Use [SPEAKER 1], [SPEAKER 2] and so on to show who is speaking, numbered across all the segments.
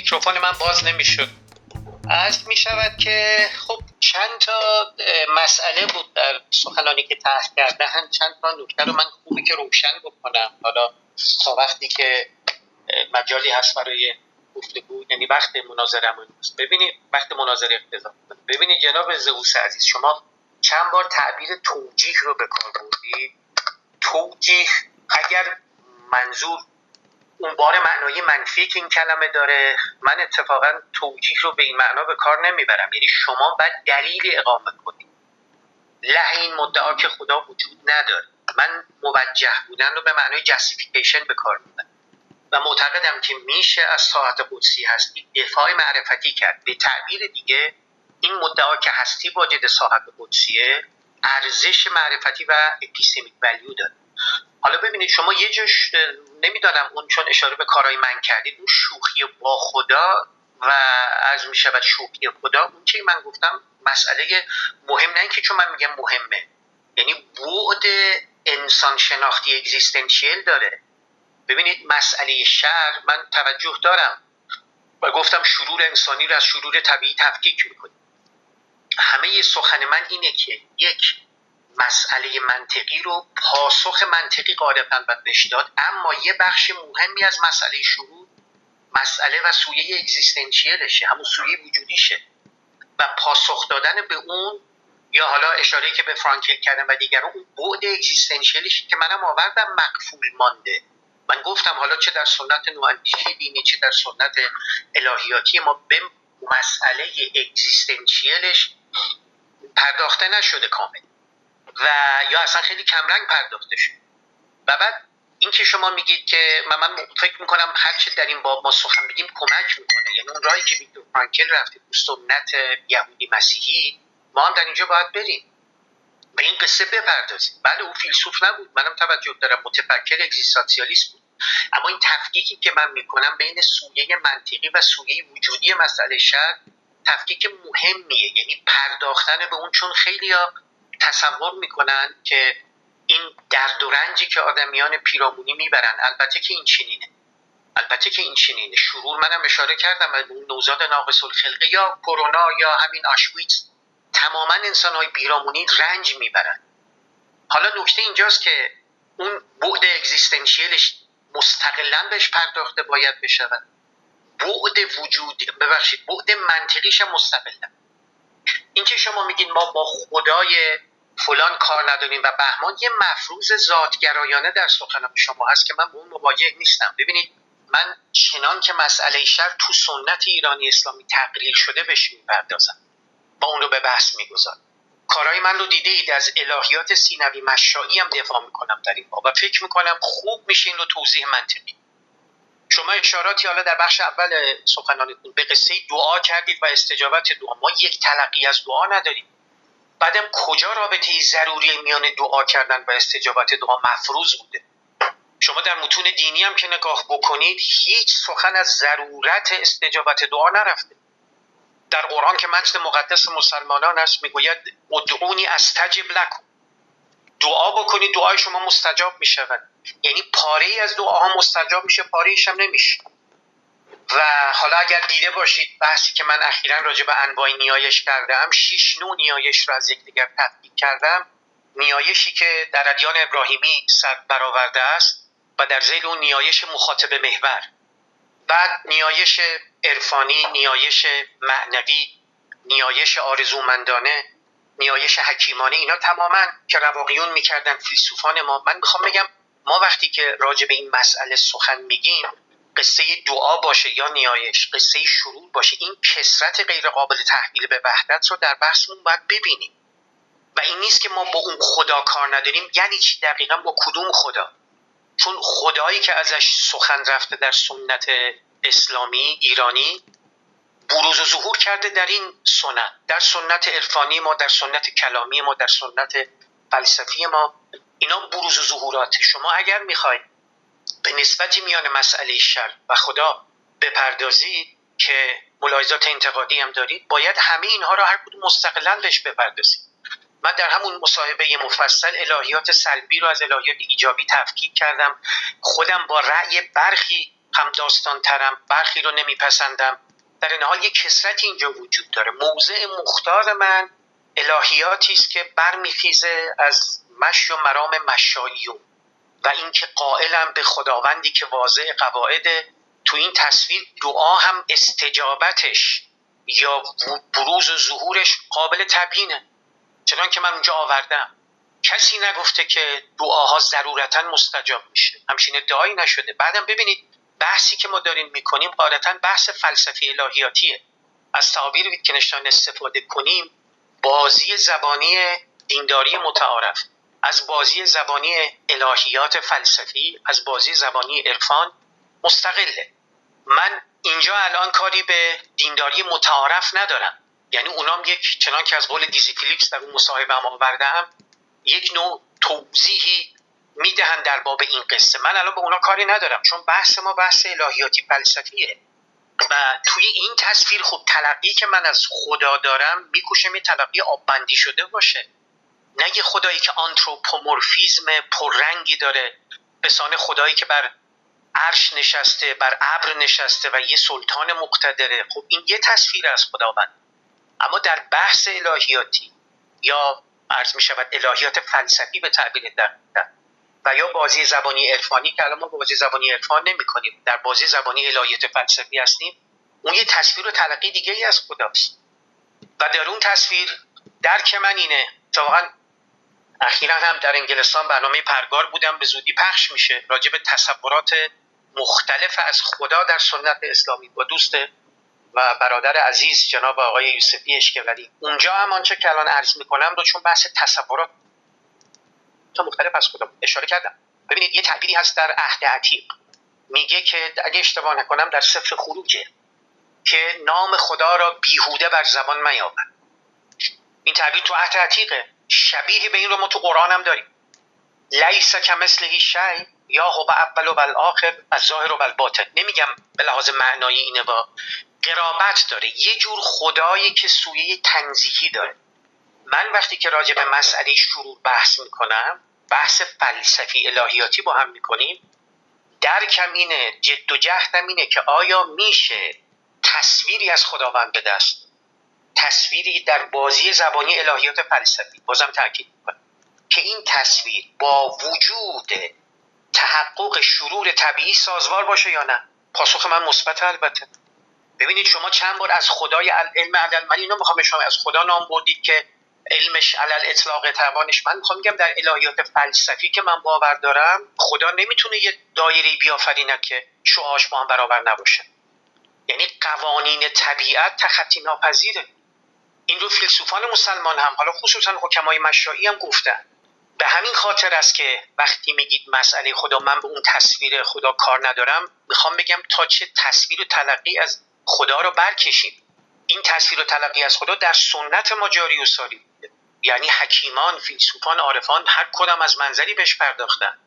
[SPEAKER 1] میکروفون من باز نمی‌شد. از می شود که خب چند تا مسئله بود در سخنانی که کرده. هم چند تا نکته رو من خوبی که روشن بکنم. حالا تا وقتی که مجالی هست برای گفتگو یعنی وقت مناظرمون ببینید وقت مناظره اقتضا. ببینید جناب زئوس عزیز شما چند بار تعبیر توجیه رو به کار بردید توجیه اگر منظور اون بار معنای منفی که این کلمه داره من اتفاقا توجیه رو به این معنا به کار نمی‌برم. یعنی شما باید دلیل اقامه کنید له این مدعا که خدا وجود نداره. من موجه بودن رو به معنای جستیفیکیشن به کار می‌برم. و معتقدم که میشه از ساعت قدسی هستی دفاع معرفتی کرد. به تعبیر دیگه این مدعا که هستی واجد صاحب قدسیه ارزش معرفتی و اپیستمیک ولیو داره. حالا ببینید شما یه جاش نمی‌دانم اون چون اشاره به کارهای من کردید اون شوخی با خدا و از می شود شوخی خدا اون که من گفتم مسئله مهم نه که چون من میگم مهمه یعنی بعد انسان شناختی اگزیستنشیل داره. ببینید مسئله شر من توجه دارم و گفتم شرور انسانی رو از شرور طبیعی تفکیک می‌کنیم. همه سخن من اینه که یک مسئله منطقی رو پاسخ منطقی قالبا و بهش داد. اما یه بخش مهمی از مسئله شروع مسئله و سویه اگزیستنشیلشه همون سویه وجودیشه. و پاسخ دادن به اون یا حالا اشاره که به فرانکل کردم و دیگران اون بعد اگزیستنشیلش که منم آوردم مقفول مانده. من گفتم حالا چه در سنت نواندیشی دینی چه در سنت الهیاتی ما به مسئله اگزیستنشیلش پرداخته نشده کامل. و یا اصلا خیلی کمرنگ پرداخته شد و بعد اینکه شما میگید که من, من فکر می‌کنم چه در این باب ما سخن بگیم کمک می‌کنه. یعنی اون راهی که ویکتور فرانکل رفته تو سنت یهودی مسیحی ما هم در اینجا باید بریم. به این قصه بپردازیم. بله او فیلسوف نبود. منم توجه دارم. متفکر اگزیستانسیالیست بود. اما این تفکیکی که من می‌کنم بین سویه منطقی و سویه وجودی مسئله شر تفکیک مهمیه. یعنی پرداختن به اون چون خیلی تصور می‌کنن که این درد و رنجی که آدمیان پیرامونی می‌برن البته که این چنینه. البته که این چنینه. شرور منم اشاره کردم اون نوزاد ناقص الخلقه یا کرونا یا همین آشویتز تماما انسان های بیرامونی رنج می‌برن. حالا نکته اینجاست که اون بعد اگزیستنشیلش مستقلا بهش پرداخته باید بشود. بعد وجود ببخشید بعد منطقیش مستقلا اینکه شما میگید ما با خدای فلان کار نداریم و بهمان یه مفروض ذاتگرایانه در سخن شما هست که من به اون مواجه نیستم. ببینید من چنان که مسئله شر تو سنت ایرانی اسلامی تقلیل شده بهش می‌پردازم. با اون رو به بحث می‌گذارم. کارهای من رو دیده اید از الهیات سینوی مشایی هم دفاع می‌کنم در این و فکر می‌کنم خوب میشه این رو توضیح منطقی. شما اشاراتی حالا در بخش اول سخنانتون به قصه دعا کردید و استجابت دعا. ما یک تلقی از دعا نداریم. بعدم کجا رابطه ضروری میان دعا کردن و استجابت دعا مفروض بوده؟ شما در متون دینی هم که نگاه بکنید هیچ سخن از ضرورت استجابت دعا نرفته. در قرآن که متن مقدس مسلمانان است می‌گوید ادعونی استجب لکم. دعا بکنید دعای شما مستجاب می‌شود. یعنی پاره ای از دعاها مستجاب میشه پاره ایش هم نمیشه. و حالا اگر دیده باشید بحثی که من اخیرا راجع به انواع نیایش کردم شش نوع نیایش رو از یکدیگر تطبیق کردم. نیایشی که در ادیان ابراهیمی سر برآورده است و در زیل اون نیایش مخاطب محور. بعد نیایش عرفانی نیایش معنوی نیایش آرزومندانه نیایش حکیمانه اینا تماما که رواقیون می‌کردن فیلسوفان ما. من می‌خوام بگم ما وقتی که راجع به این مسئله سخن میگیم قصه دعا باشه یا نیایش قصه شروع باشه این کسرت غیر قابل تحمیل به وحدت رو در بحثمون باید ببینیم. و این نیست که ما با اون خدا کار نداریم یعنی چی؟ دقیقا با کدوم خدا؟ چون خدایی که ازش سخن رفته در سنت اسلامی ایرانی بروز و ظهور کرده در این سنت. در سنت عرفانی ما در سنت کلامی ما در سنت فلسفی ما اینا بروز و ظهورات. شما اگر می‌خواید به نسبتی میان مسئله شر و خدا بپردازید که ملاحظات انتقادی هم دارید باید همه اینها رو هر کدوم مستقلا بهش بپردازید. من در همون مصاحبه مفصل الهیات سلبی رو از الهیات ایجابی تفکیک کردم. خودم با رأی برخی همداستان ترم برخی رو نمیپسندم. در این حال یک کسرت اینجا وجود داره. موضع مختار من الهیاتی است که برمیخیزه از مش و مرام مشاییون و اینکه قائلم به خداوندی که واضع قواعد تو این تصویر دعا هم استجابتش یا بروز و ظهورش قابل تبیینه. چنان که من اونجا آوردم. کسی نگفته که دعاها ضرورتا مستجاب میشه. همچین ادعایی نشده. بعدم ببینید بحثی که ما داریم می‌کنیم قاعدتا بحث فلسفی الهیاتیه. از تعابیر ویتکنشتاین استفاده کنیم بازی زبانی دینداری متعارف. از بازی زبانی الهیات فلسفی از بازی زبانی عرفان مستقله. من اینجا الان کاری به دینداری متعارف ندارم. یعنی اونام یک چنان که از قول دیزی فیلیپس در اون مصاحبه هم یک نوع توضیحی می‌دهن در باب این قصه. من الان به اونا کاری ندارم چون بحث ما بحث الهیاتی فلسفیه. و توی این تصویر خب تلقی که من از خدا دارم میکوشم یه تلقی آببندی شده باشه. نه یه خدایی که آنتروپومورفیزم پررنگی داره به سان خدایی که بر عرش نشسته بر ابر نشسته و یه سلطان مقتدره. خب این یه تصویر از خداوند. اما در بحث الهیاتی یا عرض می شود الهیات فلسفی به تعبیر در و یا بازی زبانی عرفانی که الان ما بازی زبانی عرفان نمی کنیم در بازی زبانی الهیات فلسفی هستیم اون یه تصویر و تلقی دیگه ای از خداست. و در اون تصویر درک من اینه واقعا اخیرا هم در انگلستان برنامه پرگار بودم به زودی پخش میشه. راجع به تصورات مختلف از خدا در سنت اسلامی با دوست و برادر عزیز جناب آقای یوسفی اشکولی اونجا هم آنچه که الان عرض می‌کنم رو چون بحث تصورات تا مختلف از خدا اشاره کردم. ببینید یه تعبیری هست در عهد عتیق. میگه که اگه اشتباه نکنم در سفر خروجه که نام خدا را بیهوده بر زبان میابن این تعبیر تو عهد عتیقه. شبیه به این رو ما تو قرآن هم داریم. لیس کمثله شی یا هو اول و بالآخر از ظاهر و بالباطن نمیگم به لحاظ معنایی اینه با قرابت داره. یه جور خدایی که سویه تنزیهی داره. من وقتی که راجع به مسئله شروع بحث می‌کنم بحث فلسفی الهیاتی با هم می‌کنیم درکم اینه جد و جهدم اینه که آیا میشه تصویری از خداوند به دست تصویری در بازی زبانی الهیات فلسفی. بازم تاکید می‌کنم. که این تصویر با وجود تحقق شرور طبیعی سازوار باشه یا نه؟ پاسخ من مثبت البته. ببینید شما چند بار از خدای علم علل من اینو می‌خوام شما از خدا نام بردید که علمش علل اطلاق توانش. من می‌خوام میگم در الهیات فلسفی که من باور دارم خدا نمی‌تونه یه دایره بیافرینه که شعاش با هم برابر نباشه. یعنی قوانین طبیعت تخطی ناپذیره این رو فیلسوفان مسلمان هم حالا خصوصا حکمای مشایی هم گفتن. به همین خاطر است که وقتی میگید مسئله خدا من به اون تصویر خدا کار ندارم می‌خوام بگم تا چه تصویر و تلقی از خدا رو برکشیم. این تصویر و تلقی از خدا در سنت ما جاری و ساری. یعنی حکیمان فیلسوفان عارفان هر کدام از منظری بهش پرداختن.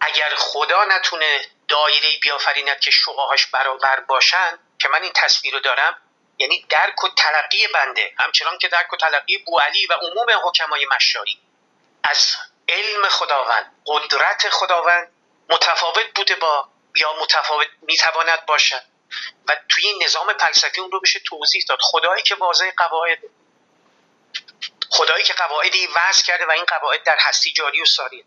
[SPEAKER 1] اگر خدا نتونه دایره بیافریند که شعاهاش برابر باشن که من این تصویر رو دارم یعنی درک و تلقی بنده. همچنان که درک و تلقی بوعلی و عموم حکمای مشایی از علم خداوند قدرت خداوند متفاوت بوده با یا متفاوت می‌تواند باشد. و توی این نظام فلسفی اون رو بشه توضیح داد. خدایی که واضح قواعد. خدایی که قواعدی وضع کرده و این قواعد در هستی جاری و ساری.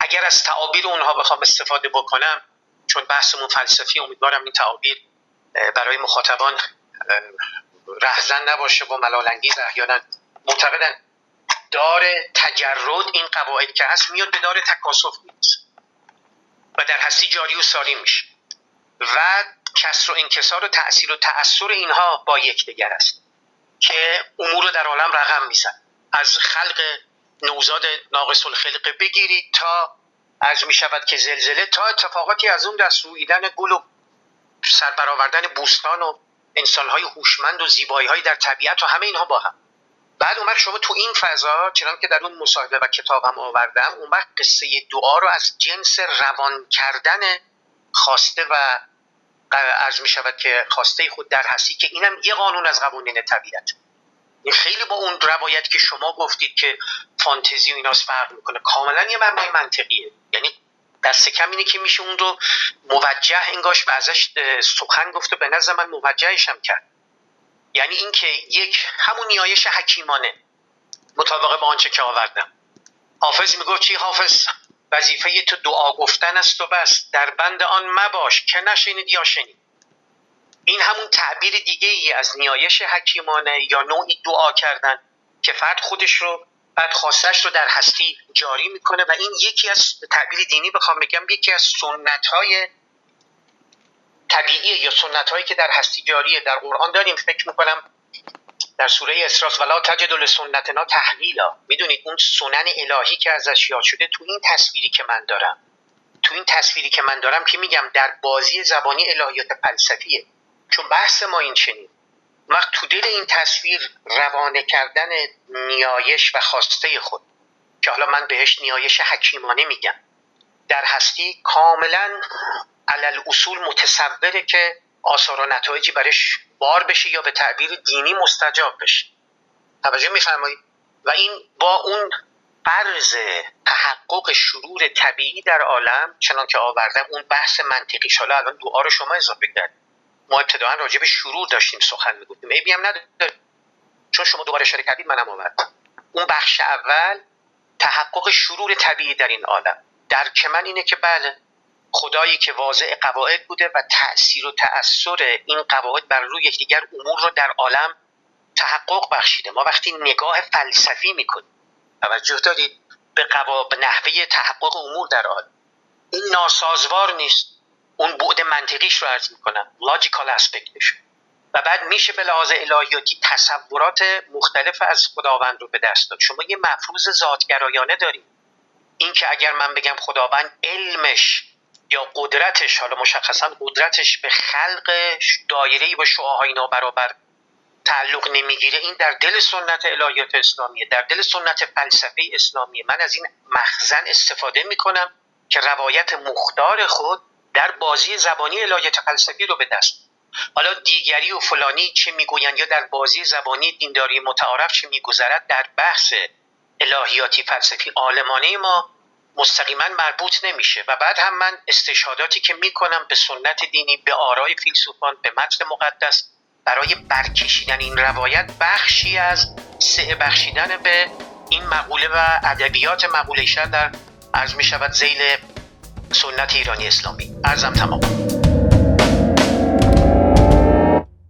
[SPEAKER 1] اگر از تعابیر اونها بخوام استفاده بکنم چون بحثمون فلسفی امیدوارم این تعابیر برای مخاطبان رهزن نباشه و ملالانگیز احیانا. معتقدن دار تجرد این قواعد که هست میاد به دار تکاسف می‌رسه. و در هستی جاری و ساری میشه. و کسر و انکسار و تأثیر و تأثیر اینها با یکدیگر است. که امور در عالم رقم میزن از خلق نوزاد ناقص الخلقه بگیرید تا از می شود که زلزله تا اتفاقاتی از اون دست رویدن گل و سربرآوردن بوستان و انسانهای هوشمند و زیبایی در طبیعت و همه اینها با هم. بعد اون شما تو این فضا چنان که در اون مصاحبه و کتابم آوردم اون وقت قصه دعا رو از جنس روان کردن خواسته و عرض می شود که خواسته خود در هستی که اینم یه قانون از قوانین طبیعت. این خیلی با اون روایت که شما گفتید که فانتزی و ایناس فرق می‌کنه. کاملا یه مبنای منطقیه. یعنی دست کم اینه که میشه اون رو موجه انگاش و ازش سخن گفت و به نظر من موجهشم کرد. یعنی اینکه یک همون نیایش حکیمانه مطابق با آنچه که آوردم. حافظ می‌گفت چی حافظ؟ وظیفه تو دعا گفتن است و بس. در بند آن مباش که نشینید یا شنید. این همون تعبیر دیگه ای از نیایش حکیمانه یا نوعی دعا کردن که فرد خودش رو بعد خواستش رو در هستی جاری می‌کنه و این یکی از تعبیر دینی بخوام بگم یکی از سنت های طبیعی یا سنت هایی که در هستی جاریه. در قرآن داریم فکر می‌کنم در سوره اسراس ولا تجد لسنتنا تحویلا. می‌دونید اون سنن الهی که ازش یاد شده تو این تصویری که من دارم. تو این تصویری که من دارم که میگم در بازی زبانی الهیات فلسفیه. چون بحث ما این چنین. وقت تو دل این تصویر روانه کردن نیایش و خواسته خود. که حالا من بهش نیایش حکیمانه میگم. در هستی کاملا علل اصول متصوره که آثار و نتایجی برش بار بشه یا به تعبیر دینی مستجاب بشه. توجه میفرمایید؟ و این با اون قرض تحقق شرور طبیعی در عالم چنان که آوردم اون بحث منطقی شالا الان دعا رو شما اضافه کرد ما ابتداعا راجع به شرور داشتیم سخن می‌گفتیم. عیبی هم نداره چون شما دوباره اشاره کردید منم آوردم اون بخش اول تحقق شرور طبیعی در این عالم. درک من اینه که بله خدایی که واضع قواعد بوده و تأثیر و تأثیر این قواعد بر روی یکدیگر امور رو در عالم تحقق بخشیده. ما وقتی نگاه فلسفی می‌کنیم توجه دارید؟ به, قوا... به نحوه تحقق امور در عالم. این ناسازوار نیست. اون بعد منطقیش رو عرض می‌کنم لاجیکال اسپکتش و بعد میشه به لحاظ الهیاتی تصورات مختلف از خداوند رو به دست داد. شما یه مفروض ذاتگرایانه دارید. این که اگر من بگم خداوند علمش یا قدرتش حالا مشخصا قدرتش به خلق دایره با شعاهای نابرابر تعلق نمی‌گیره این در دل سنت الهیات اسلامیه در دل سنت فلسفه اسلامیه. من از این مخزن استفاده می‌کنم که روایت مختار خود در بازی زبانی الهیات فلسفی رو به دست. حالا دیگری و فلانی چه می‌گویند یا در بازی زبانی دینداری متعارف چه میگذرد در بحث الهیاتی فلسفی آلمانه ما مستقیما مربوط نمیشه و بعد هم من استشهاداتی که می‌کنم به سنت دینی به آرای فیلسوفان به متن مقدس برای برکشیدن این روایت بخشی از سه بخشیدن به این مقوله و ادبیات مقوله در عرض می شود زیل سنت ایرانی اسلامی. ارزم تمام.